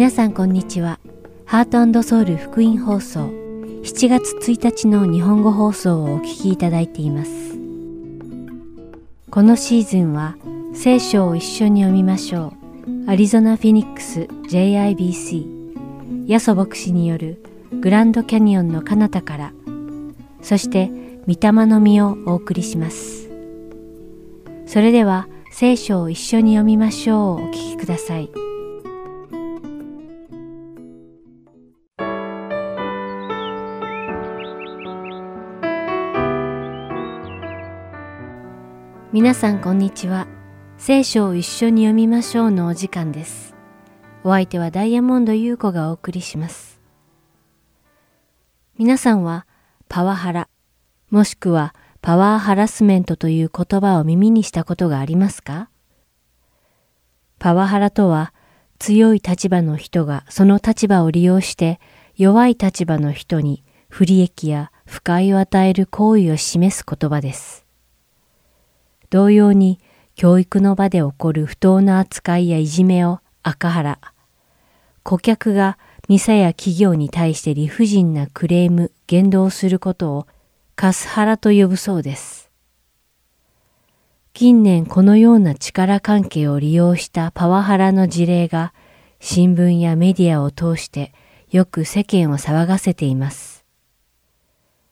皆さんこんにちは。ハートソウル福音放送7月1日の日本語放送をお聞きいただいています。このシーズンは聖書を一緒に読みましょう。アリゾナ・フィニックス JIBC ヤソ牧師によるグランドキャニオンの彼方からそして御霊の実をお送りします。それでは聖書を一緒に読みましょうお聞きください。皆さんこんにちは。聖書を一緒に読みましょうのお時間です。お相手はダイヤモンド優子がお送りします。皆さんはパワハラ、もしくはパワーハラスメントという言葉を耳にしたことがありますか？パワハラとは強い立場の人がその立場を利用して弱い立場の人に不利益や不快を与える行為を示す言葉です。同様に教育の場で起こる不当な扱いやいじめを赤原、顧客が店や企業に対して理不尽なクレーム、言動することをカスハラと呼ぶそうです。近年このような力関係を利用したパワハラの事例が新聞やメディアを通してよく世間を騒がせています。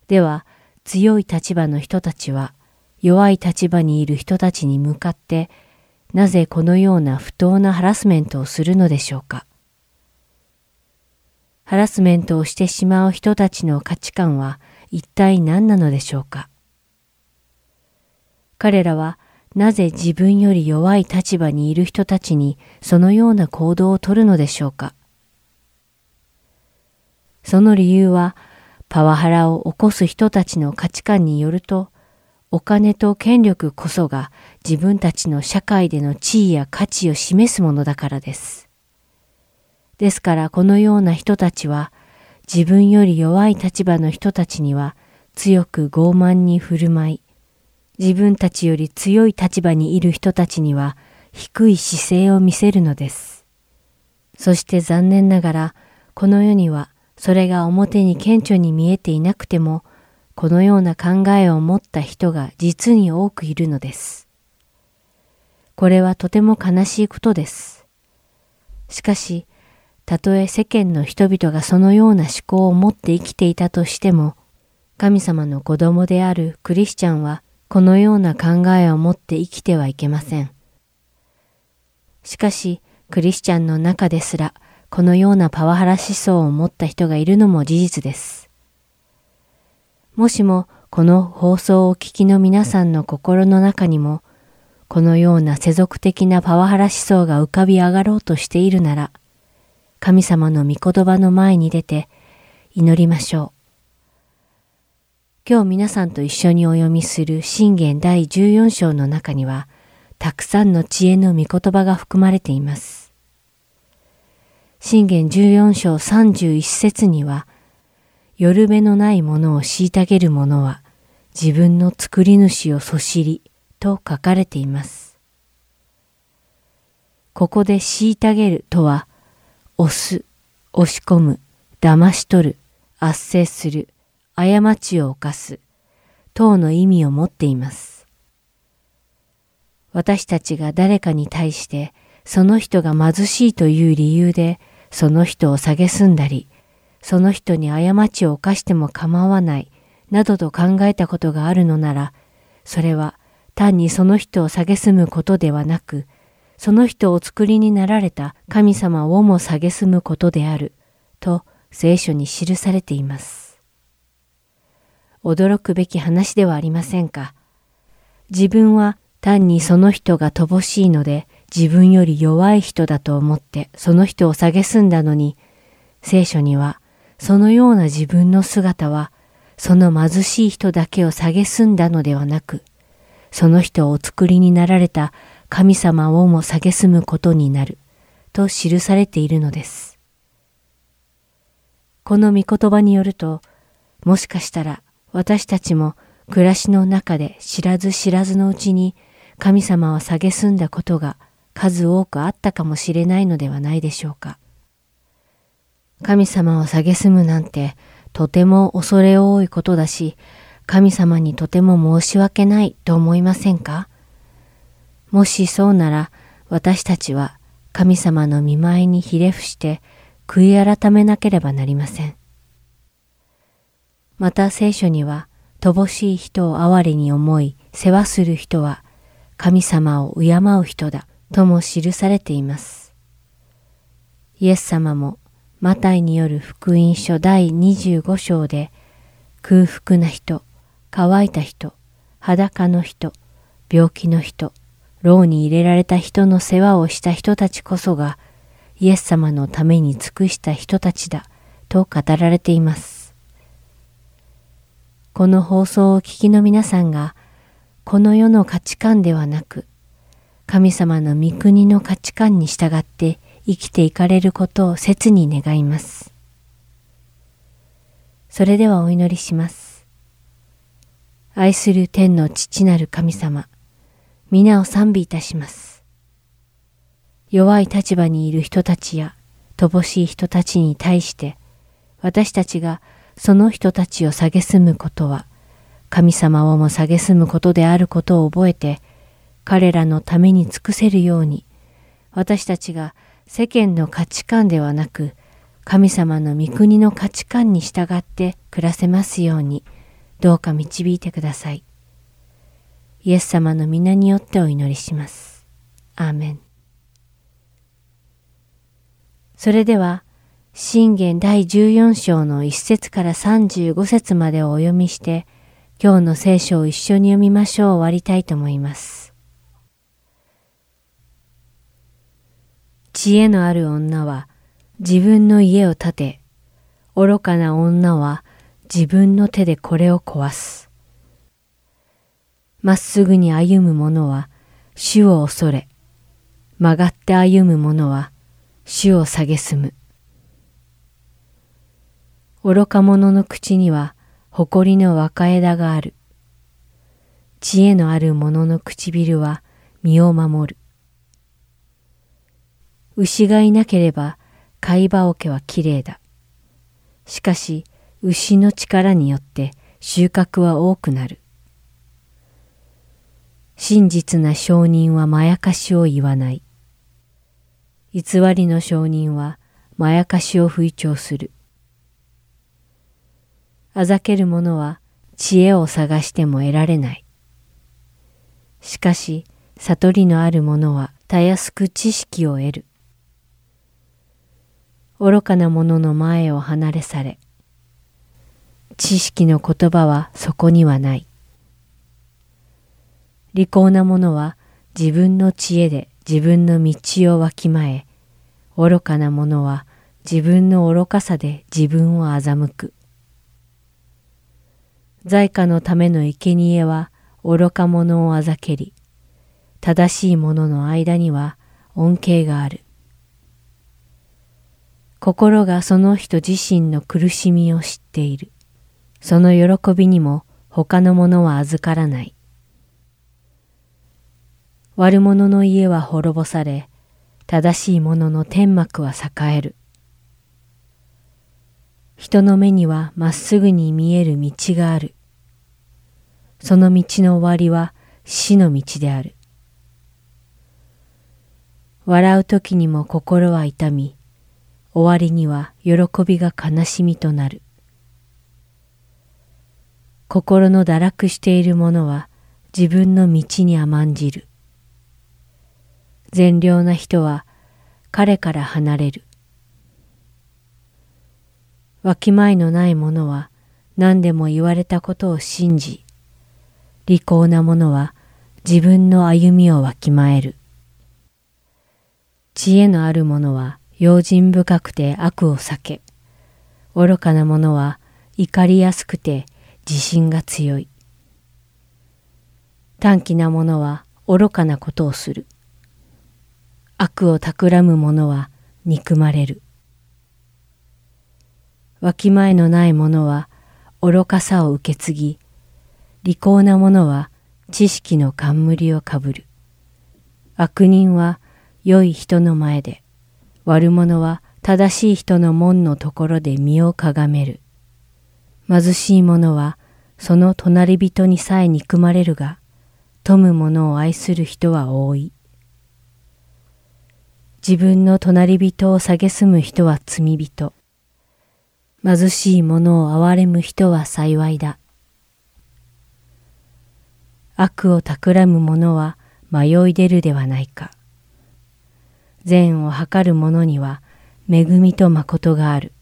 では強い立場の人たちは弱い立場にいる人たちに向かってなぜこのような不当なハラスメントをするのでしょうか？ハラスメントをしてしまう人たちの価値観は一体何なのでしょうか？彼らはなぜ自分より弱い立場にいる人たちにそのような行動をとるのでしょうか？その理由はパワハラを起こす人たちの価値観によるとお金と権力こそが自分たちの社会での地位や価値を示すものだからです。ですからこのような人たちは自分より弱い立場の人たちには強く傲慢に振る舞い、自分たちより強い立場にいる人たちには低い姿勢を見せるのです。そして残念ながらこの世にはそれが表に顕著に見えていなくてもこのような考えを持った人が実に多くいるのです。これはとても悲しいことです。しかし、たとえ世間の人々がそのような思考を持って生きていたとしても、神様の子供であるクリスチャンはこのような考えを持って生きてはいけません。しかし、クリスチャンの中ですら、このようなパワハラ思想を持った人がいるのも事実です。もしもこの放送をお聞きの皆さんの心の中にも、このような世俗的なパワハラ思想が浮かび上がろうとしているなら、神様の御言葉の前に出て祈りましょう。今日皆さんと一緒にお読みする信玄第14章の中には、たくさんの知恵の御言葉が含まれています。信玄14章31節には、よるべのないものを虐げる者は自分の作り主をそしりと書かれています。ここで虐げるとは、押す、押し込む、騙し取る、圧制する、過ちを犯す、等の意味を持っています。私たちが誰かに対してその人が貧しいという理由でその人を蔑んだり、その人に過ちを犯しても構わない、などと考えたことがあるのなら、それは単にその人を蔑むことではなく、その人をお作りになられた神様をも蔑むことである、と聖書に記されています。驚くべき話ではありませんか？自分は単にその人が乏しいので自分より弱い人だと思ってその人を蔑んだのに、聖書にはそのような自分の姿は、その貧しい人だけを蔑んだのではなく、その人をお作りになられた神様をも蔑むことになる、と記されているのです。この御言葉によると、もしかしたら私たちも暮らしの中で知らず知らずのうちに神様を蔑んだことが数多くあったかもしれないのではないでしょうか。神様を蔑むなんてとても恐れ多いことだし、神様にとても申し訳ないと思いませんか？もしそうなら私たちは神様の見舞いにひれ伏して悔い改めなければなりません。また聖書には乏しい人を哀れに思い世話する人は神様を敬う人だとも記されています。イエス様もマタイによる福音書第25章で空腹な人、乾いた人、裸の人、病気の人、牢に入れられた人の世話をした人たちこそがイエス様のために尽くした人たちだと語られています。この放送をお聞きの皆さんがこの世の価値観ではなく神様の御国の価値観に従って生きていかれることを切に願います。それではお祈りします。愛する天の父なる神様、皆を賛美いたします。弱い立場にいる人たちや乏しい人たちに対して、私たちがその人たちを蔑むことは、神様をも蔑むことであることを覚えて、彼らのために尽くせるように、私たちが世間の価値観ではなく、神様の御国の価値観に従って暮らせますように、どうか導いてください。イエス様の皆によってお祈りします。アーメン。それでは、信玄第14章の1節から35節までをお読みして、今日の聖書を一緒に読みましょう終わりたいと思います。知恵のある女は自分の家を建て、愚かな女は自分の手でこれを壊す。まっすぐに歩む者は主を恐れ、曲がって歩む者は主を蔑む。愚か者の口には誇りの若枝がある。知恵のある者の唇は身を守る。牛がいなければ貝羽桶はきれいだ。しかし牛の力によって収穫は多くなる。真実な証人はまやかしを言わない。偽りの証人はまやかしを吹聴する。あざける者は知恵を探しても得られない。しかし悟りのある者はたやすく知識を得る。愚かな者の前を離れされ、知識の言葉はそこにはない。利口な者は自分の知恵で自分の道をわきまえ、愚かな者は自分の愚かさで自分を欺く。在家のための生贄は愚か者をあざけり、正しい者の間には恩恵がある。心がその人自身の苦しみを知っている。その喜びにも他の者は預からない。悪者の家は滅ぼされ、正しい者の天幕は栄える。人の目にはまっすぐに見える道がある。その道の終わりは死の道である。笑う時にも心は痛み、終わりには喜びが悲しみとなる。心の堕落している者は自分の道に甘んじる。善良な人は彼から離れる。わきまえのない者は何でも言われたことを信じ、利口な者は自分の歩みをわきまえる。知恵のある者は用心深くて悪を避け、愚かな者は怒りやすくて自信が強い。短気な者は愚かなことをする。悪を企む者は憎まれる。わきまえのない者は愚かさを受け継ぎ、利口な者は知識の冠をかぶる。悪人は良い人の前で、悪者は正しい人の門のところで身をかがめる。貧しい者はその隣人にさえ憎まれるが、富む者を愛する人は多い。自分の隣人を蔑む人は罪人。貧しい者を憐れむ人は幸いだ。悪を企む者は迷い出るではないか。善を図る者には恵みと誠がある。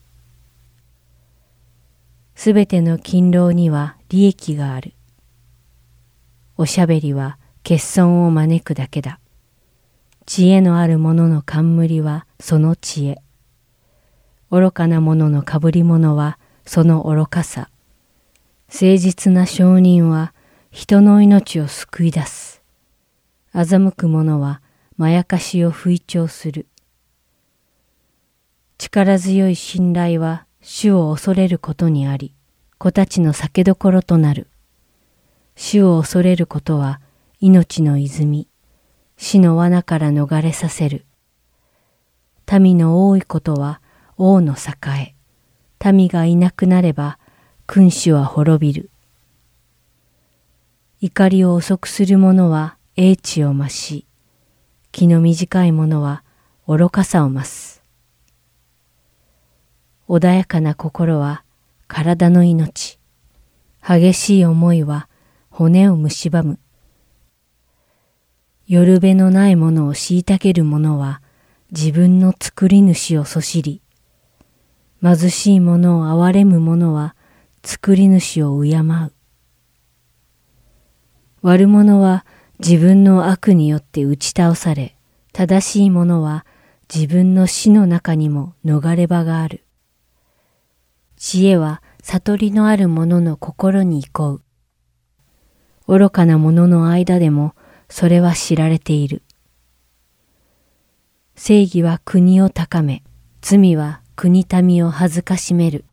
すべての勤労には利益がある。おしゃべりは欠損を招くだけだ。知恵のある者の冠はその知恵。愚かな者のかぶり物はその愚かさ。誠実な証人は人の命を救い出す。欺く者はまやかしを吹聴する。力強い信頼は主を恐れることにあり、子たちの酒どころとなる。主を恐れることは命の泉、死の罠から逃れさせる。民の多いことは王の栄え。民がいなくなれば君主は滅びる。怒りを遅くする者は英知を増し、気の短い者は愚かさを増す。穏やかな心は体の命。激しい思いは骨を蝕む。夜べのないものを虐げる者は自分の作り主をそしり、貧しい者を憐れむ者は作り主を敬う。悪者は自分の悪によって打ち倒され、正しい者は自分の死の中にも逃れ場がある。知恵は悟りのある者の心に行こう。愚かな者の間でもそれは知られている。正義は国を高め、罪は国民を恥ずかしめる。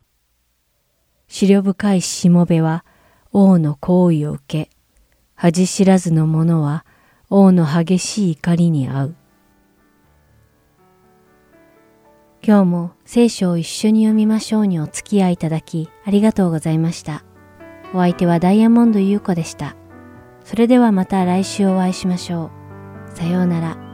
思慮深いしもべは王の行為を受け、恥知らずの者は王の激しい怒りに遭う。今日も聖書を一緒に読みましょうにお付き合いいただきありがとうございました。お相手はダイヤモンド優子でした。それではまた来週お会いしましょう。さようなら。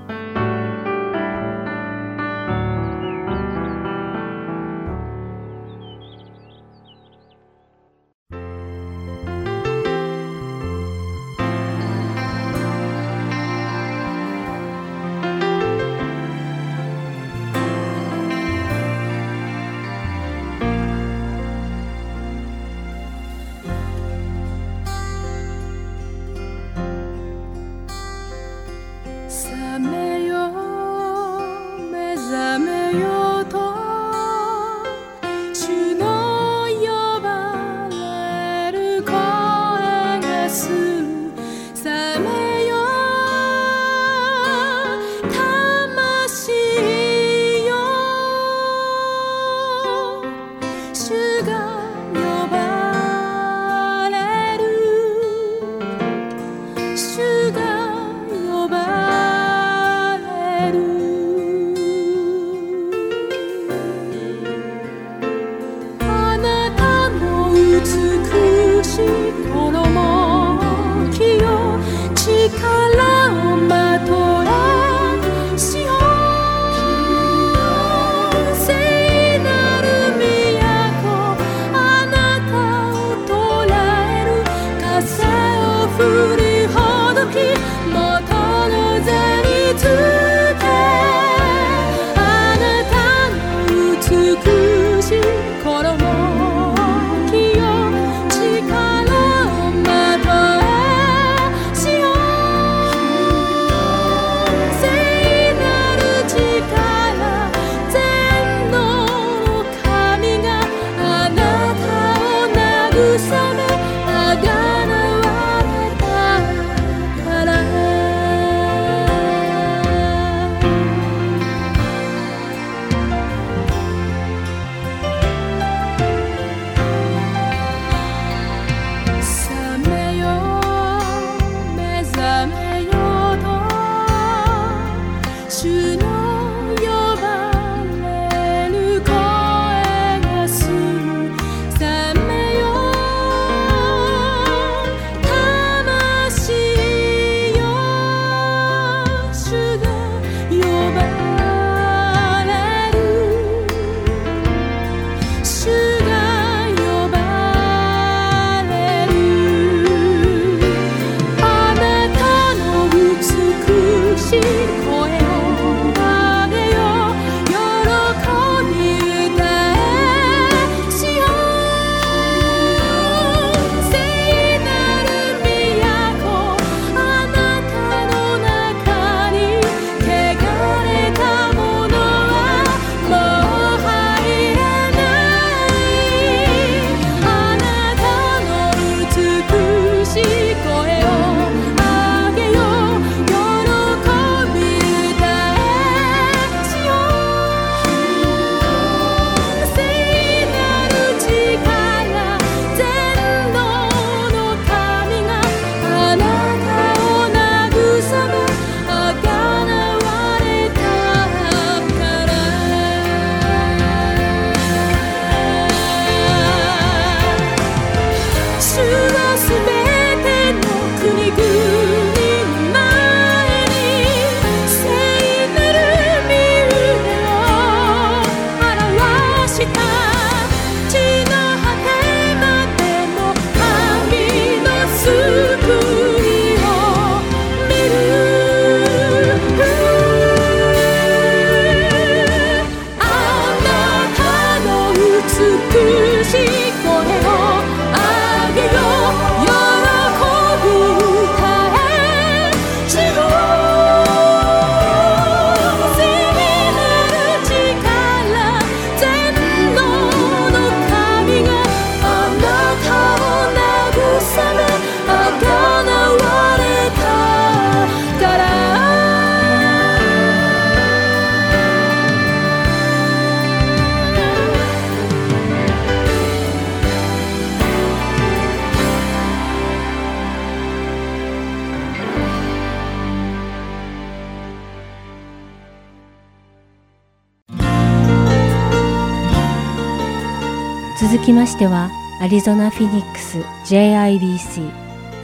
リゾナ・フィニックス JIBC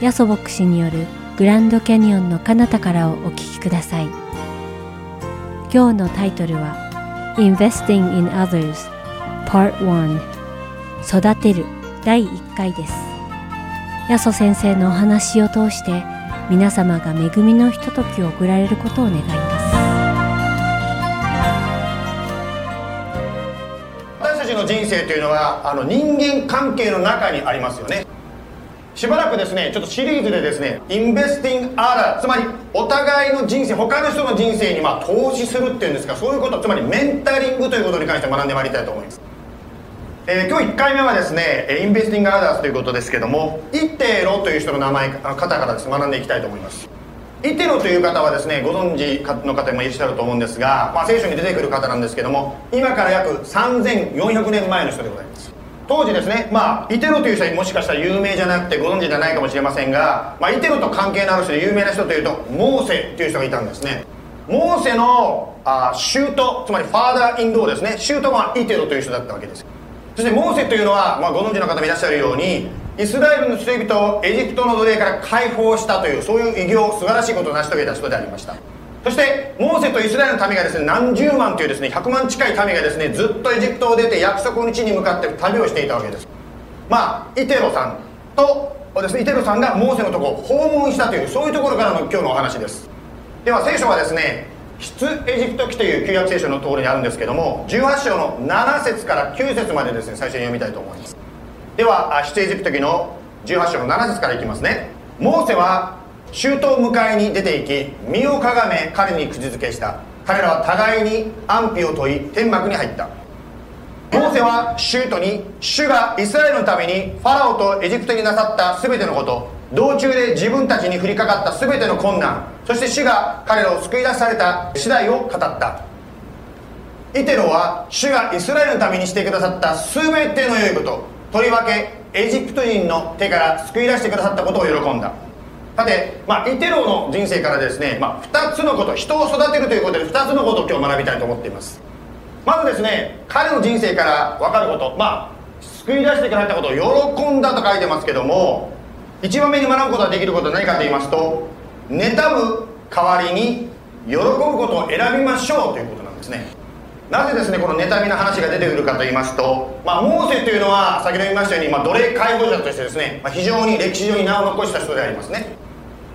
ヤソ牧師によるグランドキャニオンの彼方からをお聞きください。今日のタイトルは Investing in Others Part 1育てる第1回です。ヤソ先生のお話を通して皆様が恵みのひとときを送られることを願いの人生というのはあの人間関係の中にありますよね。しばらくですねちょっとシリーズでですねインベスティングアラーつまりお互いの人生他の人の人生にま投資するっていうんですかそういうことつまりメンタリングということに関して学んでまいりたいと思います。えー、今日1回目はですねインベスティングアダーということですけどもイテロという人の名前方からです。学んでいきたいと思います。イテロという方はですねご存知の方もいらっしゃると思うんですが、まあ、聖書に出てくる方なんですけども今から約3400年前の人でございます。当時ですねまあイテロという人はもしかしたら有名じゃなくてご存知じゃないかもしれませんが、まあ、イテロと関係のある人で有名な人というとモーセという人がいたんですね。モーセのあ舅つまりファーダー・インドーですね。舅はイテロという人だったわけです。そしてモーセというのは、まあ、ご存知の方もいらっしゃるようにイスラエルの人々をエジプトの奴隷から解放したというそういう偉業素晴らしいことを成し遂げた人でありました。そしてモーセとイスラエルの民がですね何十万というですね100万近い民がですねずっとエジプトを出て約束の地に向かって旅をしていたわけです。まあイテロさんとですねイテロさんがモーセのとこを訪問したというそういうところからの今日のお話です。では聖書はですね出エジプト記という旧約聖書のところにあるんですけども18章の7節から9節までですね最初に読みたいと思います。では出エジプト記の18章の7節からいきますね。モーセは周到迎えに出て行き身をかがめ彼に口づけした。彼らは互いに安否を問い天幕に入った。モーセはシュートに主がイスラエルのためにファラオとエジプトになさった全てのこと道中で自分たちに降りかかった全ての困難そして主が彼らを救い出された次第を語った。イテロは主がイスラエルのためにしてくださった全ての良いこととりわけエジプト人の手から救い出してくださったことを喜んだ。さて、まあ、イテロの人生からですね、まあ、2つのこと人を育てるということで2つのことを今日学びたいと思っています。まずですね彼の人生から分かることまあ救い出してくださったことを喜んだと書いてますけども一番目に学ぶことができることは何かと言いますと妬む代わりに喜ぶことを選びましょうということなんですね。なぜですねこの妬みの話が出てくるかと言いますと、まあ、モーセというのは先ほど言いましたように、まあ、奴隷解放者としてですね、まあ、非常に歴史上に名を残した人でありますね。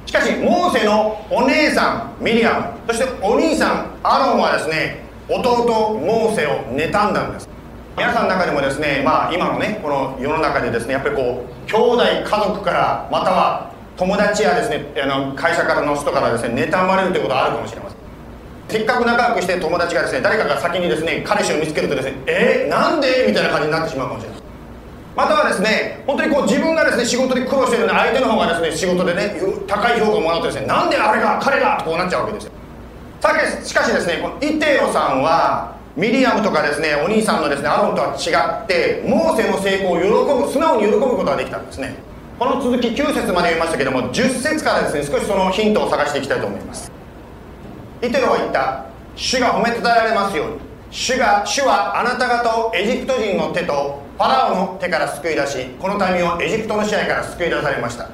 しかしモーセのお姉さんミリアムそしてお兄さんアロンはですね弟モーセを妬んだんです。皆さんの中でもですねまあ今のねこの世の中でですねやっぱりこう兄弟家族からまたは友達やですねあの会社からの人からですね妬まれるということがあるかもしれません。せっかく仲良くして友達がですね誰かが先にですね彼氏を見つけるとですねえー、なんで？みたいな感じになってしまうかもしれませんまたはですね本当にこう自分がですね仕事で苦労してるのに相手の方がですね仕事でね高い評価をもらうとですねなんであれが彼が？とこうなっちゃうわけですよ。しかしですねこのイテロさんはミリアムとかですねお兄さんのですねアロンとは違ってモーセの成功を喜ぶ素直に喜ぶことができたんですね。この続き9節まで読みましたけども10節からですね少しそのヒントを探していきたいと思います。イテロは言った。主が褒めたたえられますように。主が主はあなた方をエジプト人の手とファラオの手から救い出しこの民をエジプトの支配から救い出されました。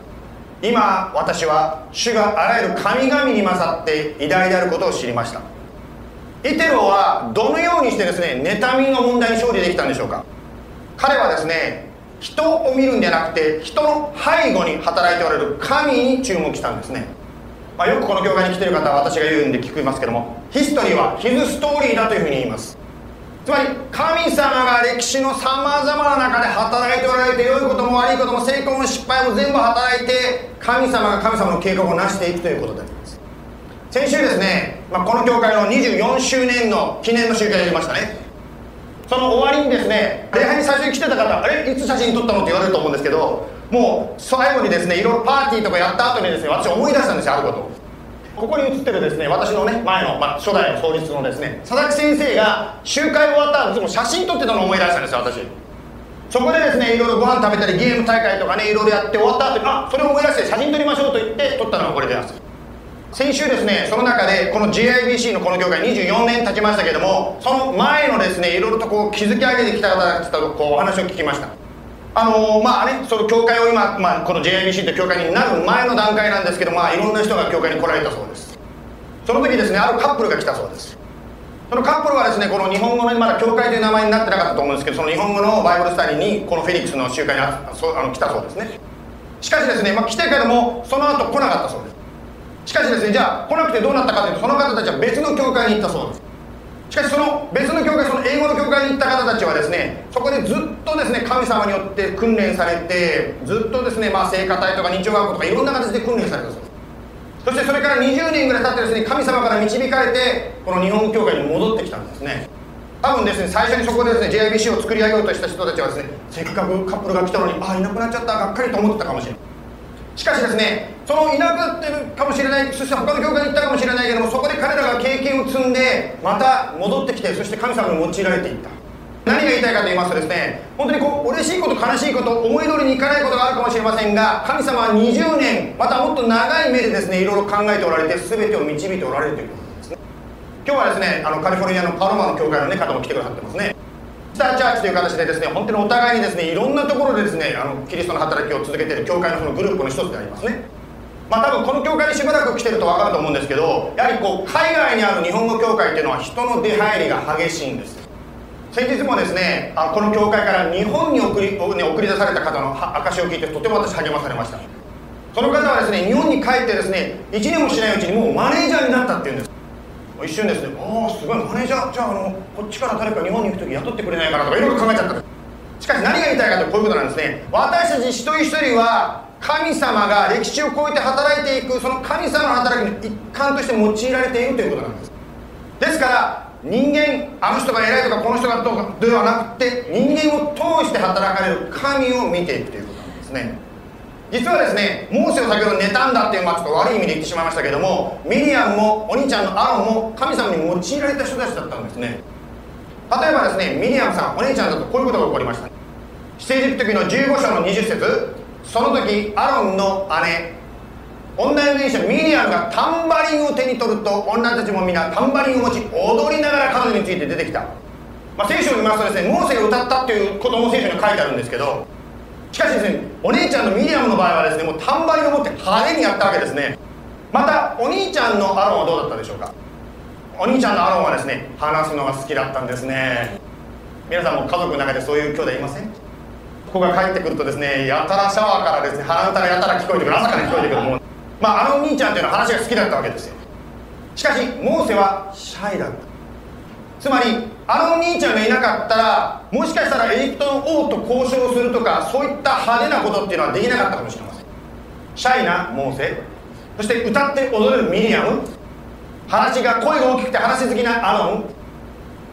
今私は主があらゆる神々に勝って偉大であることを知りました。イテロはどのようにしてですね妬みの問題に勝利できたんでしょうか。彼はですね人を見るんじゃなくて人の背後に働いておられる神に注目したんですね、まあ、よくこの教会に来てる方は私が言うんで聞きますけどもヒストリーはヒズストーリーだというふうに言います。つまり神様が歴史のさまざまな中で働いておられて良いことも悪いことも成功も失敗も全部働いて神様が神様の計画を成していくということであります。先週ですね、まあ、この教会の24周年の記念の集会をやりましたね。その終わりにですね礼拝に最初に来てた方あれ？いつ写真撮ったの？って言われると思うんですけどもう最後にですねいろいろパーティーとかやった後にですね私思い出したんですよあること。ここに写ってるですね私のね前の、まあ、初代の創立のですね佐々木先生が集会終わった後も写真撮ってたのを思い出したんですよ私。そこでですねいろいろご飯食べたりゲーム大会とかねいろいろやって終わった後にあそれを思い出して写真撮りましょうと言って撮ったのがこれです。先週ですねその中でこの JIBC のこの業界24年経ちましたけどもその前のですねいろいろとこう築き上げてきた方たとこうお話を聞きました。あのー、まあねその教会を今、まあ、この JIBC という教会になる前の段階なんですけどまあいろんな人が教会に来られたそうです。その時ですねあるカップルが来たそうです。そのカップルはですねこの日本語のまだ教会という名前になってなかったと思うんですけどその日本語のバイブルスタディにこのフェニックスの集会にあそあの来たそうですね。しかしですね、まあ、来てからもその後来なかったそうです。しかしですねじゃあ来なくてどうなったかというとその方たちは別の教会に行ったそうです。しかしその別の教会その英語の教会に行った方たちはですねそこでずっとですね神様によって訓練されてずっとですねまあ聖歌隊とか日曜学校とかいろんな形で訓練されたそうですそしてそれから20年ぐらい経ってですね神様から導かれてこの日本教会に戻ってきたんですね。多分ですね最初にそこでですね JIBC を作り上げようとした人たちはですねせっかくカップルが来たのにああいなくなっちゃったがっかりと思ってたかもしれない。しかしですねそのいなくなってるかもしれないそして他の教会に行ったかもしれないけどもそこで彼らが経験を積んでまた戻ってきてそして神様に用いられていった。何が言いたいかと言いますとですね本当にこう嬉しいこと悲しいこと思い通りにいかないことがあるかもしれませんが神様は20年またもっと長い目でですねいろいろ考えておられて全てを導いておられるということですね。今日はですねあのカリフォルニアのパロマの教会の、ね、方も来てくださってますね。スターチャーチという形でですね本当にお互いにですねいろんなところでですねあのキリストの働きを続けている教会のそのグループの一つでありますね。まあ多分この教会にしばらく来てると分かると思うんですけどやはりこう海外にある日本語教会っていうのは人の出入りが激しいんです。先日もですねあこの教会から日本に送り,、ね、送り出された方の証を聞いてとても私励まされました。その方はですね日本に帰ってですね1年もしないうちにもうマネージャーになったっていうんです。一瞬ですね。ああすごい。マネージャーじゃああのこっちから誰か日本に行く時雇ってくれないかなとかいろいろ考えちゃったしかし何が言いたいかとこういうことなんですね。私たち一人一人は神様が歴史を超えて働いていくその神様の働きの一環として用いられているということなんです。ですから人間あの人が偉いとかこの人がどうかではなくて人間を通して働かれる神を見ていくということなんですね。実はですねモーセを先ほど妬んだっていう、まあ、ちょっと悪い意味で言ってしまいましたけどもミリアムもお兄ちゃんのアロンも神様に用いられた人たちだったんですね。例えばですねミリアムさんお姉ちゃんだとこういうことが起こりました。出エジプト記の15章の20節その時アロンの姉女の電車ミリアムがタンバリンを手に取ると女たちも皆タンバリンを持ち踊りながら彼女について出てきた、まあ、聖書を見ますとですねモーセが歌ったっていうことも聖書に書いてあるんですけどしかしですねお姉ちゃんのミリアムの場合はですねもうタンバリンを持って派手にやったわけですね。またお兄ちゃんのアロンはどうだったでしょうか？お兄ちゃんのアロンはですね話すのが好きだったんですね。皆さんも家族の中でそういう兄弟いません？ここが帰ってくるとですねやたらシャワーからですね鼻歌がやたら聞こえてくる朝から聞こえてくるもう。まああのお兄ちゃんっていうのは話が好きだったわけですよ。しかしモーセはシャイだった。つまりあの兄ちゃんがいなかったらもしかしたらエジプトの王と交渉するとかそういった派手なことっていうのはできなかったかもしれません。シャイなモーセ。そして歌って踊るミリアム。話が声が大きくて話好きなアロン。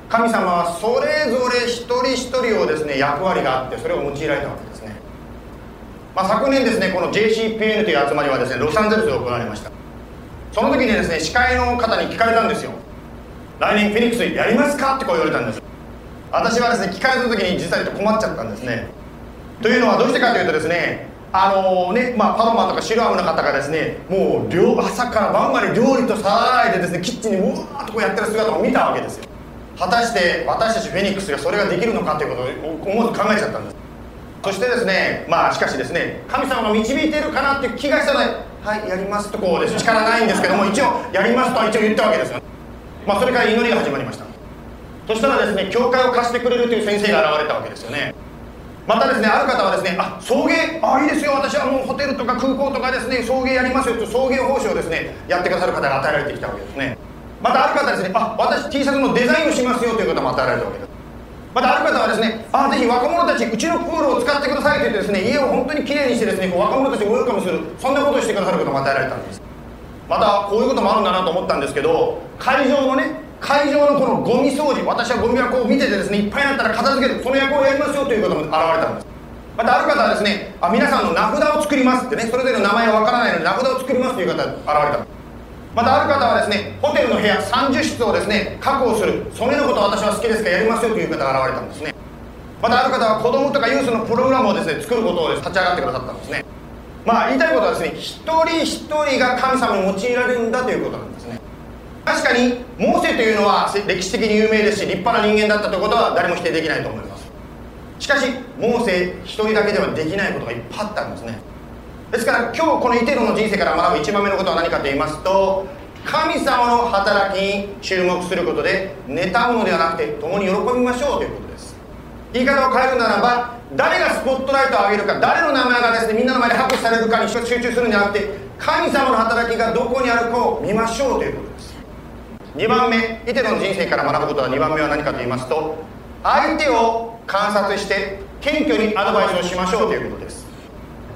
神様はそれぞれ一人一人をですね役割があってそれを用いられたわけですね。まあ、昨年ですねこの JCPN という集まりはですねロサンゼルスで行われました。その時にですね司会の方に聞かれたんですよ。来年フェニックスやりますかってこう言われたんです。私はですね聞かれた時に実際と困っちゃったんですね。というのはどうしてかというとですねあのねまあ、パロマとかシロアムの方がですねもう朝から晩まで料理と皿洗いでですねキッチンにうわーっとこうやってる姿を見たわけですよ。果たして私たちフェニックスがそれができるのかということを思わず考えちゃったんです。そしてですねまあしかしですね神様が導いてるかなっていう気がしたのではいやりますとこうです。力ないんですけども一応やりますとは一応言ったわけですよ。まあそれから祈りが始まりました。そしたらですね教会を貸してくれるという先生が現れたわけですよね。またですねある方はですねあ送迎あいいですよ。私はもうホテルとか空港とかですね送迎やりますよと送迎報酬をですねやってくださる方が与えられてきたわけですね。またある方はですねあ私 T シャツのデザインをしますよという方も与えられたわけです。またある方はですねあぜひ若者たちうちのプールを使ってくださいと言ってですね家を本当にきれいにしてですねこう若者たちをウェルカムするそんなことをしてくださることも与えられたんです。またこういうこともあるんだなと思ったんですけど会場のね会場のこのゴミ掃除私はゴミ箱を見ててですねいっぱいになったら片付けるその役をやりますよということも現れたんです。またある方はですねあ皆さんの名札を作りますってねそれぞれの名前がわからないので名札を作りますという方が現れたまたある方はですねホテルの部屋30室をですね確保するそのこと私は好きですからやりますよという方が現れたんですね。またある方は子供とかユースのプログラムをですね作ることを立ち上がってくださったんですね。まあ言いたいことはですね一人一人が神様に用いられるんだということなんですね。確かにモーセというのは歴史的に有名ですし立派な人間だったということは誰も否定できないと思います。しかしモーセ一人だけではできないことがいっぱいあったんですね。ですから今日このイテロの人生から学ぶ一番目のことは何かと言いますと神様の働きに注目することで妬むのではなくて共に喜びましょうということです。言い方を変えるならば誰がスポットライトを上げるか誰の名前がですねみんなの前で拍手されるかに集中するんじゃなくて神様の働きがどこにあるかを見ましょうということです。2番目イテロの人生から学ぶことは2番目は何かと言いますと相手を観察して謙虚にアドバイスをしましょうということです。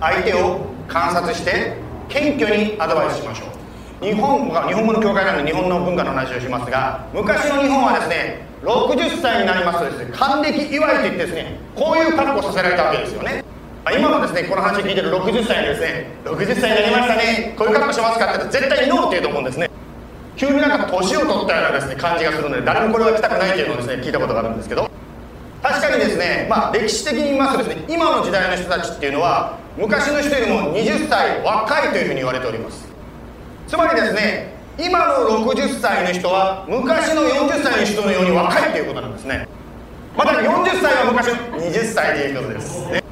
相手を観察して謙虚にアドバイスしましょう。日本日本語の教会なので日本の文化の話をしますが昔の日本はですね60歳になりますとですね還暦祝いといってですねこういう格好させられたわけですよね。今のですねこの話を聞いてる60歳にですね60歳になりましたね。こういう格好しますかって絶対にノーって言うと思うんですね急になんか年を取ったようなですね感じがするので誰もこれは着たくないっていうのをですね聞いたことがあるんですけど。確かにですねまあ歴史的に言いますとですね今の時代の人たちっていうのは昔の人よりも20歳若いというふうに言われております。つまりですね今の60歳の人は昔の40歳の人のように若いということなんですね。また40歳は昔の20歳でいうことです、ね、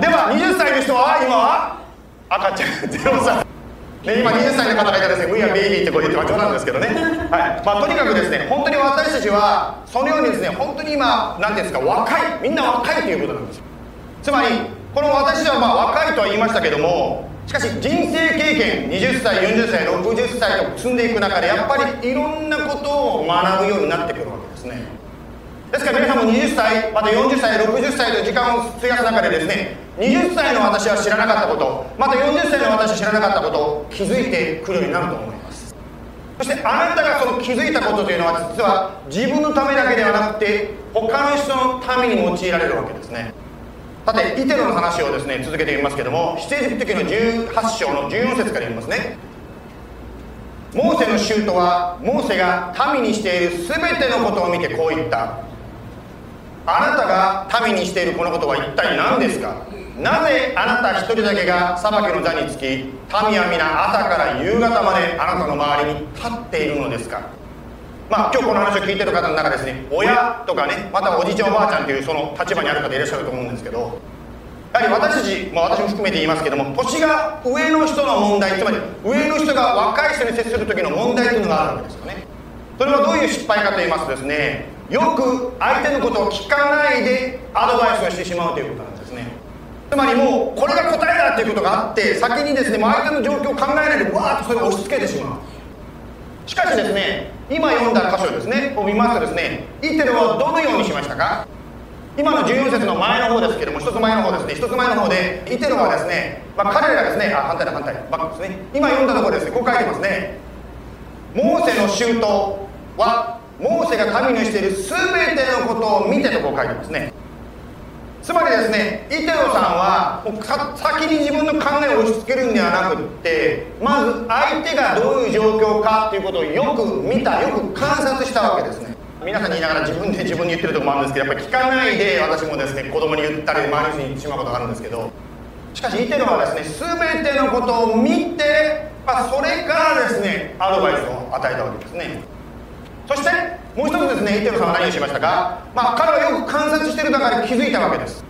では20歳の人は今は赤ちゃん0歳。で今20歳の方がいたらですね「We are baby」ってこう言っては冗談ですけどね、はい。まあ、とにかくですね本当に私たちはそのようにですね本当に今何ていうんですか若い。みんな若いということなんです。つまりこの言いましたけどもしかし人生経験20歳40歳60歳と積んでいく中でやっぱりいろんなことを学ぶようになってくるわけですね。ですから皆さんも20歳また40歳60歳と時間を費やす中でですね20歳の私は知らなかったことまた40歳の私は知らなかったことを気づいてくるようになると思います。そしてあなたがその気づいたことというのは実は自分のためだけではなくて他の人のために用いられるわけですね。さてイテロの話をですね続けてみますけども出エジプト記の18章の14節から言いますね。モーセの舅はモーセが民にしている全てのことを見てこう言った。あなたが民にしているこのことは一体何ですか？なぜあなた一人だけが裁きの座につき民は皆朝から夕方まであなたの周りに立っているのですか？まあ、今日この話を聞いてる方の中ですね親とかねまたおじいちゃんおばあちゃんというその立場にある方いらっしゃると思うんですけどやはり私たち、まあ、私も含めて言いますけども年が上の人の問題つまり上の人が若い人に接する時の問題というのがあるわけですよね。それはどういう失敗かと言いますとですねよく相手のことを聞かないでアドバイスをしてしまうということなんですね。つまりもうこれが答えだっていうことがあって先にですね相手の状況を考えないでわーっとそれを押し付けてしまう。しかしですね今読んだ箇所ですねを見ますとですねイテロはどのようにしましたか？今の14節の前の方ですけども一つ前の方ですね一つ前の方でイテロはですね、まあ、彼らがですねあ反対だ反対バックですね。今読んだところですねこう書いてますね。モーセの舅はモーセが神にしている全てのことを見てとこう書いてますね。つまりですねイテロさんは先に自分の考えを押し付けるんではなくってまず相手がどういう状況かっていうことをよく見たよく観察したわけですね。皆さんに言いながら自分で自分に言ってるとこもあるんですけどやっぱり聞かないで私もですね子供に言ったり周りに言ってしまうことがあるんですけどしかしイテロはですね全てのことを見て、まあ、それからですねアドバイスを与えたわけですね。そしてもう一つですねイテロさんは何をしましたか、まあ、彼はよく観察してる中で気づいたわけです。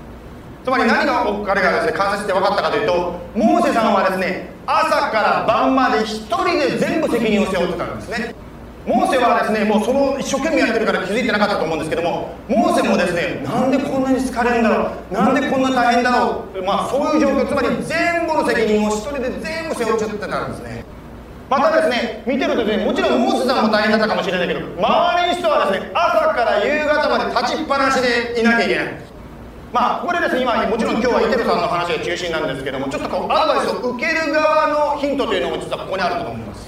つまり何が彼がですね観察して分かったかというとモーセさんはですね朝から晩まで一人で全部責任を背負ってたんですね。モーセはですねもうその一生懸命やってるから気づいてなかったと思うんですけどもモーセもですねなんでこんなに疲れるんだろうなんでこんな大変だろうまあそういう状況つまり全部の責任を一人で全部背負っちゃってたんですね。またですね見てるとねもちろんモーセさんも大変だったかもしれないけど周りの人はですね朝から夕方まで立ちっぱなしでいなきゃいけない。まあこれですね今もちろん今日はイテルさんの話が中心なんですけどもちょっとこうアドバイスを受ける側のヒントというのも実はここにあると思います。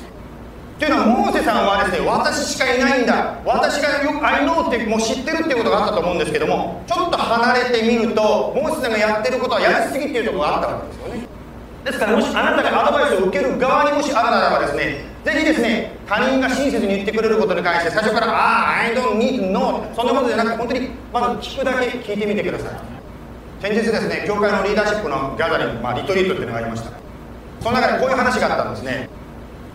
というのはモーセさんはですね私しかいないんだ私がよく I know ってもう知ってるっていうことがあったと思うんですけどもちょっと離れてみるとモーセさんがやってることはやりすぎっていうところがあったわけですよね。ですからもしあなたがアドバイスを受ける側にもしあるならばですねぜひですね他人が親切に言ってくれることに関して最初から「ああ I don't need to know」そんなことじゃなくて本当にまず聞くだけ聞いてみてください。先日ですね教会のリーダーシップのギャザリング、まあ、リトリートっていうのがありました。その中でこういう話があったんですね。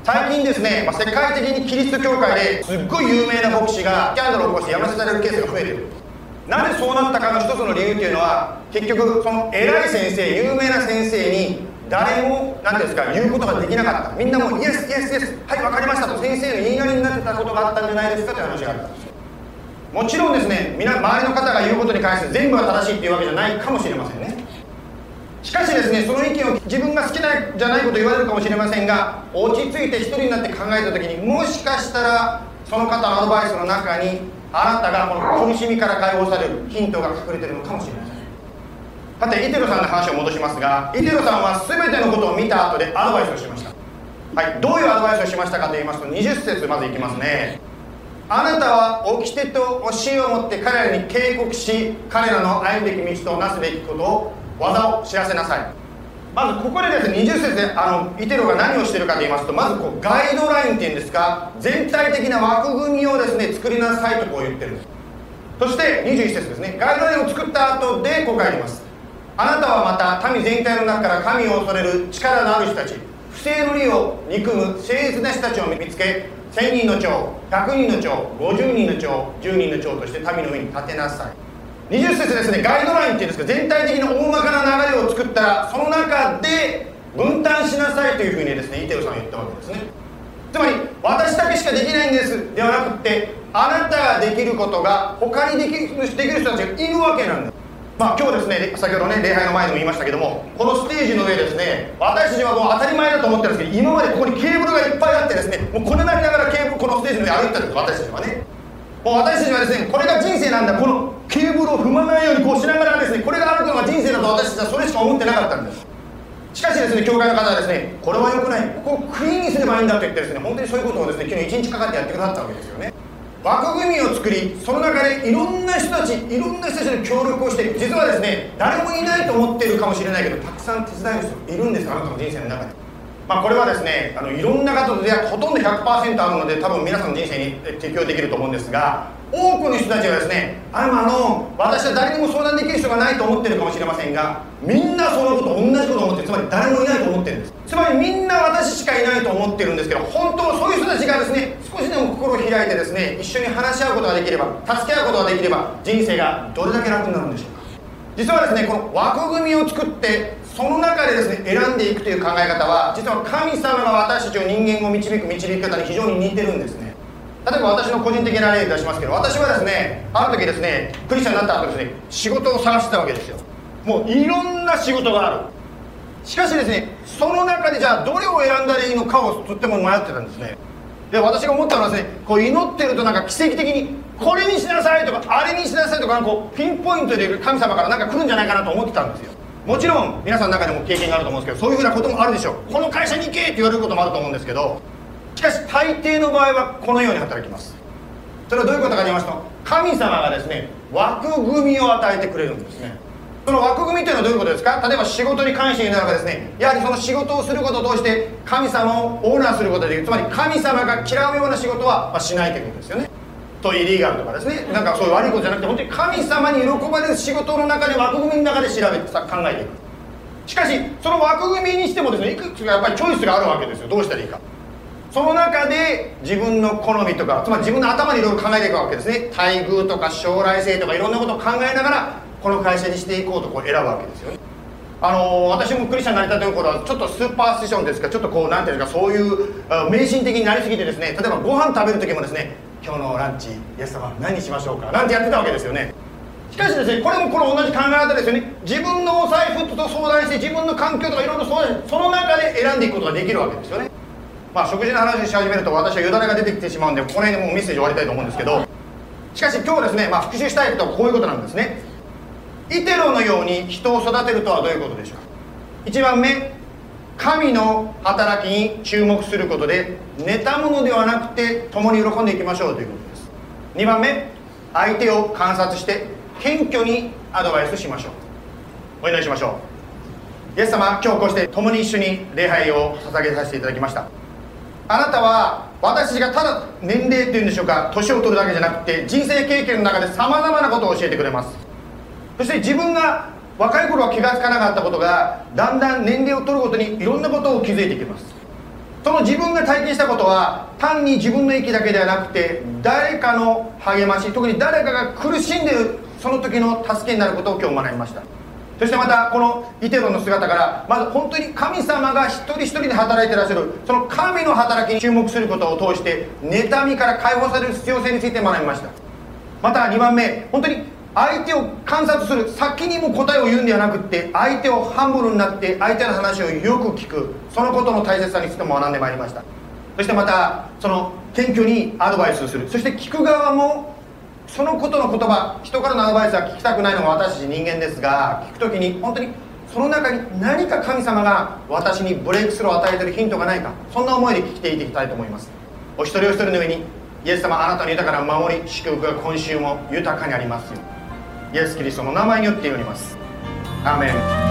最近ですね、まあ、世界的にキリスト教会ですっごい有名な牧師がキャンドルを起こしてやめさせられるケースが増えてる。なぜそうなったかの一つの理由っていうのは結局その偉い先生有名な先生に誰も何ですか言うことができなかった。みんなもうイエスイエスイエスはい分かりましたと先生の言いなりになってたことがあったんじゃないですかという話があったもちろんですね皆周りの方が言うことに関して全部が正しいっていうわけじゃないかもしれませんね。しかしですねその意見を自分が好きなじゃないこと言われるかもしれませんが落ち着いて一人になって考えた時にもしかしたらその方のアドバイスの中にあなたがこの苦しみから解放されるヒントが隠れてるのかもしれませんさてイテロさんの話を戻しますがイテロさんは全てのことを見た後でアドバイスをしました。はいどういうアドバイスをしましたかと言いますと20節まずいきますね。あなたは掟と教えを持って彼らに警告し彼らの歩むべき道となすべきことを技を知らせなさい。まずここでですね20節であのイテロが何をしてるかと言いますとまずこうガイドラインっていうんですか全体的な枠組みをですね作りなさいとこう言ってるんです。そして21節ですね。ガイドラインを作った後でこう書いてます。あなたはまた民全体の中から神を恐れる力のある人たち不正の利を憎む誠実な人たちを見つけ1000人の長100人の長50人の長10人の長として民の上に立てなさい。20節ですねガイドラインっていうんですけど全体的な大まかな流れを作ったらその中で分担しなさいというふうにですねイテルさんは言ったわけですね。つまり私だけしかできないんです。ではなくってあなたができることが他にできるできる人たちがいるわけなんだまあ今日ですね先ほどね礼拝の前でも言いましたけどもこのステージの上ですね私たちはもう当たり前だと思ってるんですけど今までここにケーブルがいっぱいあってですねもうこねなりながらケーブルこのステージの上歩いてたんです私たちはね。もう私たちはですねこれが人生なんだ。このケーブルを踏まないようにこうしながらですねこれがあるのが人生だと私たちはそれしか思ってなかったんです。しかしですね教会の方はですねこれは良くない。ここをクリーンにすればいいんだと言ってですね本当にそういうことをですね昨日1日かかってやってくださったわけですよね。枠組みを作りその中でいろんな人たちいろんな人たちの協力をして実はですね誰もいないと思ってるかもしれないけどたくさん手伝える人いるんです。あなたの人生の中で。まあ、これはですねあのいろんな方と出会ほとんど100%あるので多分皆さんの人生に適用できると思うんですが多くの人たちはですねああの私は誰にも相談できる人がないと思ってるかもしれませんがみんなそのこと同じこと思ってる。つまり誰もいないと思ってるんです。つまりみんな私しかいないと思ってるんですけど本当はそういう人たちがですね少しでも心を開いてですね一緒に話し合うことができれば助け合うことができれば人生がどれだけ楽になるんでしょうか。実はですねこの枠組みを作ってその中でですね選んでいくという考え方は実は神様が私たちを人間を導く導き方に非常に似てるんですね。例えば私の個人的な例を出しますけど私はですねある時ですねクリスチャンになった後ですね仕事を探してたわけですよ。もういろんな仕事がある。しかしですねその中でじゃあどれを選んだらいいのかをとっても迷ってたんですね。で私が思ったのはですねこう祈ってるとなんか奇跡的にこれにしなさいとかあれにしなさいとかこうピンポイントで神様からなんか来るんじゃないかなと思ってたんですよ。もちろん皆さんの中でも経験があると思うんですけどそういうふうなこともあるでしょう。この会社に行けって言われることもあると思うんですけどしかし大抵の場合はこのように働きます。それはどういうことかと言いますと神様がですね枠組みを与えてくれるんですね。その枠組みというのはどういうことですか？例えば仕事に関して言うならばですねやはりその仕事をすることを通して神様をオーナーすることでつまり神様が嫌うような仕事は、ま、しないということですよね。とイリーガルとかですね。なんかそういう悪いことじゃなくて本当に神様に喜ばれる仕事の中で枠組みの中で調べて考えていく。しかしその枠組みにしてもですねいくつかやっぱりチョイスがあるわけですよ。どうしたらいいか。その中で自分の好みとかつまり自分の頭にいろいろ考えていくわけですね。待遇とか将来性とかいろんなことを考えながらこの会社にしていこうとこう選ぶわけですよね。あの私もクリスチャンになりたての頃はちょっとスーパースティションですかちょっとこうなんていうんですかそういう迷信的になりすぎてですね。例えばご飯食べる時もですね今日のランチイエス様何にしましょうかなんてやってたわけですよね。しかしですねこれもこの同じ考え方ですよね。自分のお財布と相談して自分の環境とかいろいろ相談してその中で選んでいくことができるわけですよね。まあ食事の話し始めると私はよだれが出てきてしまうんでこの辺でもうメッセージ終わりたいと思うんですけど。しかし今日ですね、まあ、復習したいことはこういうことなんですね。イテロのように人を育てるとはどういうことでしょうか。1番目神の働きに注目することで妬むのではなくて共に喜んでいきましょうということです。2番目相手を観察して謙虚にアドバイスしましょう。お祈りしましょう。イエス様今日こうして共に一緒に礼拝を捧げさせていただきました。あなたは私たちがただ年齢っていうんでしょうか年を取るだけじゃなくて人生経験の中でさまざまなことを教えてくれます。そして自分が若い頃は気が付かなかったことがだんだん年齢を取るごとにいろんなことを気づいてきます。その自分が体験したことは単に自分の息だけではなくて誰かの励まし特に誰かが苦しんでいるその時の助けになることを今日学びました。そしてまたこのイテロの姿からまず本当に神様が一人一人で働いてらっしゃる。その神の働きに注目することを通して妬みから解放される必要性について学びました。また2番目本当に相手を観察する。先にも答えを言うんではなくって相手をハンブルになって相手の話をよく聞く。そのことの大切さについても学んでまいりました。そしてまたその謙虚にアドバイスをする。そして聞く側もそのことの言葉人からのアドバイスは聞きたくないのが私たち人間ですが聞く時に本当にその中に何か神様が私にブレイクスルーを与えているヒントがないかそんな思いで聞いていきたいと思います。お一人お一人の上にイエス様あなたの豊かな守り祝福が今週も豊かにありますよイエス・キリストの名前によって祈ります。アーメン。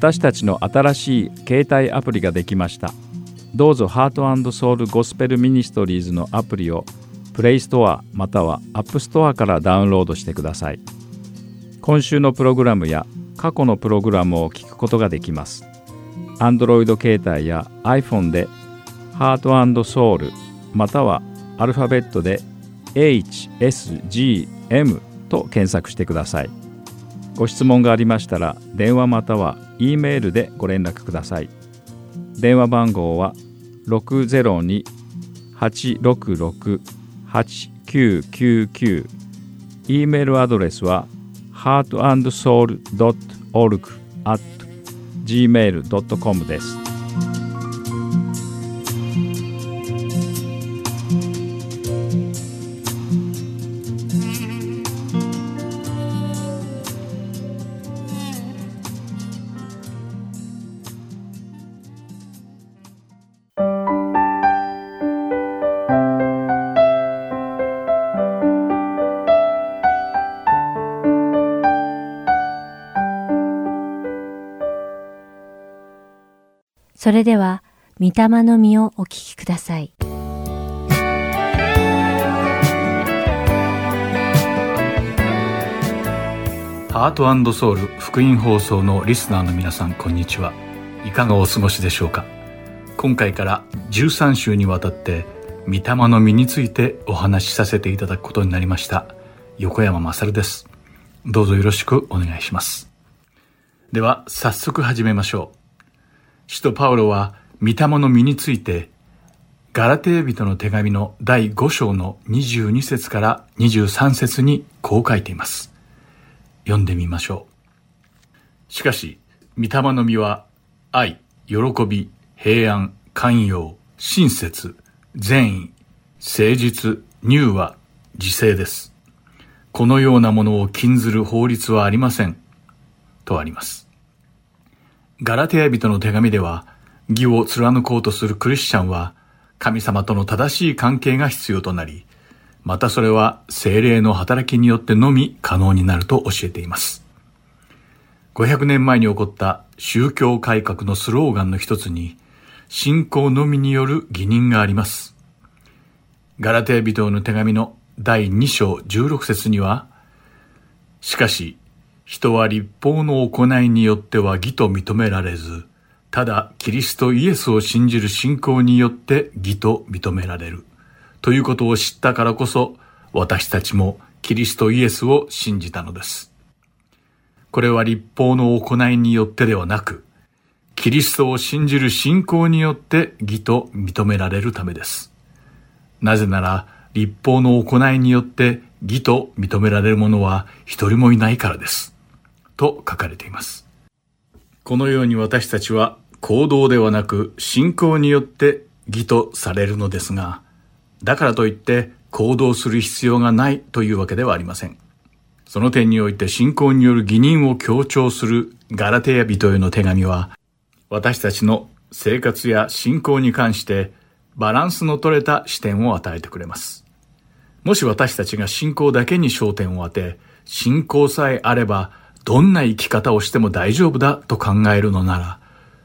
私たちの新しい携帯アプリができました。どうぞ Heart Soul Gospel Ministries のアプリを Play Store または App Store からダウンロードしてください。今週のプログラムや過去のプログラムを聞くことができます。Android 携帯や iPhone で Heart Soul またはアルファベットで HSGM と検索してください。ご質問がありましたら電話または E メールでご連絡ください。電話番号は602-866-8999 E メールアドレスは heartandsoul.org at gmail.com です。それでは、御霊の実をお聞きください。ハートソウル福音放送のリスナーの皆さん、こんにちは。いかがお過ごしでしょうか今回から13週にわたって、御霊の実についてお話しさせていただくことになりました。横山勝です。どうぞよろしくお願いします。では、早速始めましょう。使徒パウロは、御霊の実について、ガラテー人の手紙の第5章の22節から23節にこう書いています。読んでみましょう。しかし、御霊の実は、愛、喜び、平安、寛容、親切、善意、誠実、乳和、自制です。このようなものを禁ずる法律はありません。とあります。ガラテヤ人の手紙では、義を貫こうとするクリスチャンは、神様との正しい関係が必要となり、またそれは精霊の働きによってのみ可能になると教えています。500年前に起こった宗教改革のスローガンの一つに、信仰のみによる義人があります。ガラテヤ人の手紙の第2章16節には、しかし、人は立法の行いによっては義と認められず、ただキリストイエスを信じる信仰によって義と認められる。ということを知ったからこそ、私たちもキリストイエスを信じたのです。これは立法の行いによってではなく、キリストを信じる信仰によって義と認められるためです。なぜなら、立法の行いによって義と認められる者は一人もいないからです。と書かれています。このように私たちは行動ではなく信仰によって義とされるのですが、だからといって行動する必要がないというわけではありません。その点において信仰による義人を強調するガラテヤ人への手紙は、私たちの生活や信仰に関してバランスの取れた視点を与えてくれます。もし私たちが信仰だけに焦点を当て、信仰さえあればどんな生き方をしても大丈夫だと考えるのなら、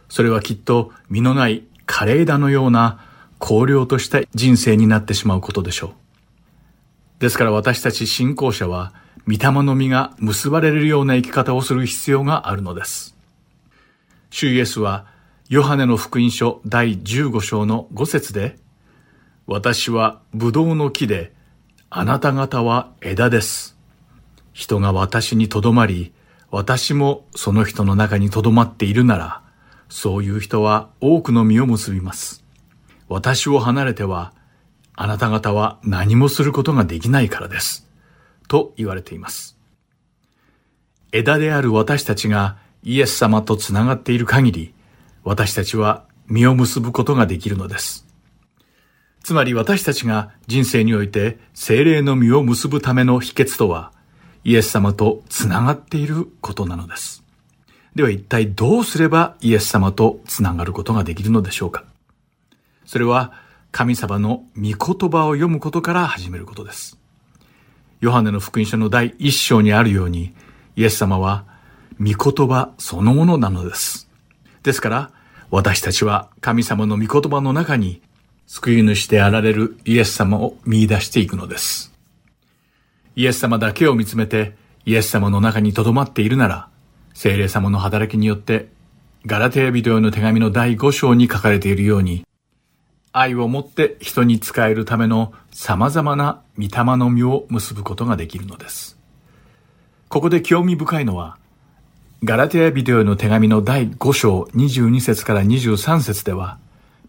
それはきっと身のない枯れ枝のような荒涼とした人生になってしまうことでしょう。ですから私たち信仰者は、御霊の実が結ばれるような生き方をする必要があるのです。主イエスは、ヨハネの福音書第15章の5節で、私はブドウの木で、あなた方は枝です。人が私にとどまり、私もその人の中に留まっているなら、そういう人は多くの実を結びます。私を離れては、あなた方は何もすることができないからです。と言われています。枝である私たちがイエス様とつながっている限り、私たちは実を結ぶことができるのです。つまり私たちが人生において精霊の実を結ぶための秘訣とは、イエス様とつながっていることなのです。では一体どうすればイエス様とつながることができるのでしょうかそれは神様の御言葉を読むことから始めることです。ヨハネの福音書の第一章にあるように、イエス様は、御言葉そのものなのです。ですから、私たちは神様の御言葉の中に救い主であられるイエス様を見出していくのです。イエス様だけを見つめてイエス様の中に留まっているなら、聖霊様の働きによってガラテヤビデオの手紙の第5章に書かれているように、愛をもって人に仕えるための様々な御霊の実を結ぶことができるのです。ここで興味深いのは、ガラテヤビデオの手紙の第5章22節から23節では、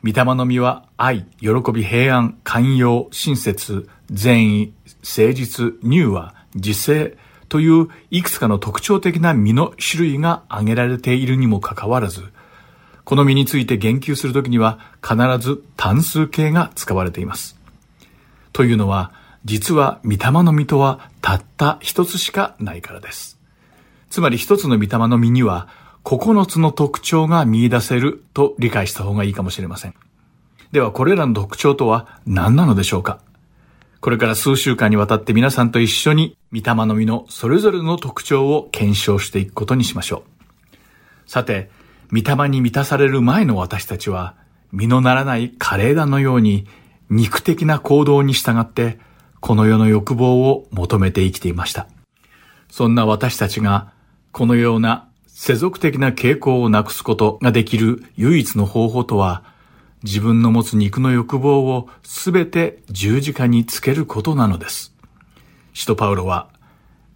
御霊の実は愛、喜び、平安、寛容、親切、善意、誠実、乳和、自制、といういくつかの特徴的な実の種類が挙げられているにもかかわらず、この実について言及するときには必ず単数形が使われています。というのは、実は御霊の実とはたった一つしかないからです。つまり一つの御霊の実には九つの特徴が見出せると理解した方がいいかもしれません。ではこれらの特徴とは何なのでしょうか？これから数週間にわたって皆さんと一緒に、御霊の実のそれぞれの特徴を検証していくことにしましょう。さて、御霊に満たされる前の私たちは、実のならないカレーダのように、肉的な行動に従って、この世の欲望を求めて生きていました。そんな私たちが、このような世俗的な傾向をなくすことができる唯一の方法とは、自分の持つ肉の欲望をすべて十字架につけることなのです。使徒パウロは、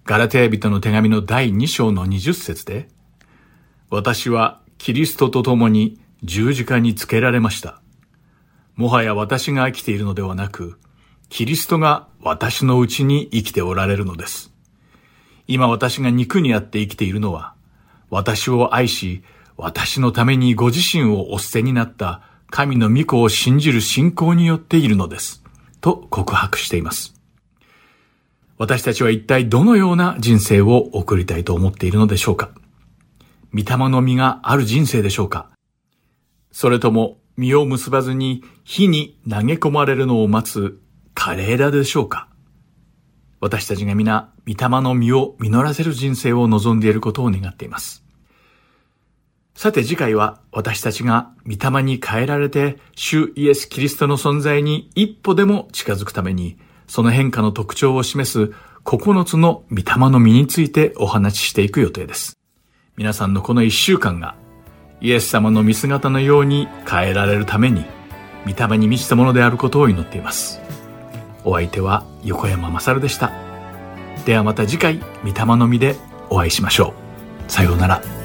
ガラテヤ人の手紙の第2章の20節で、私はキリストと共に十字架につけられました。もはや私が生きているのではなく、キリストが私のうちに生きておられるのです。今私が肉にあって生きているのは、私を愛し、私のためにご自身をお捨てになった神の御子を信じる信仰によっているのです。と告白しています。私たちは一体どのような人生を送りたいと思っているのでしょうか？御霊の実がある人生でしょうか？それとも実を結ばずに火に投げ込まれるのを待つカレーラでしょうか？私たちが皆、御霊の実を実らせる人生を望んでいることを願っています。さて次回は私たちが御霊に変えられて主イエス・キリストの存在に一歩でも近づくためにその変化の特徴を示す9つの御霊の実についてお話ししていく予定です。皆さんのこの一週間がイエス様の見姿のように変えられるために御霊に満ちたものであることを祈っています。お相手は横山まさるでした。ではまた次回、御霊の実でお会いしましょう。さようなら。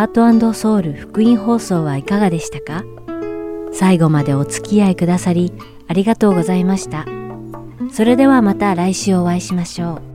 ハートソウル福音放送はいかがでしたか？最後までお付き合いくださりありがとうございました。それではまた来週お会いしましょう。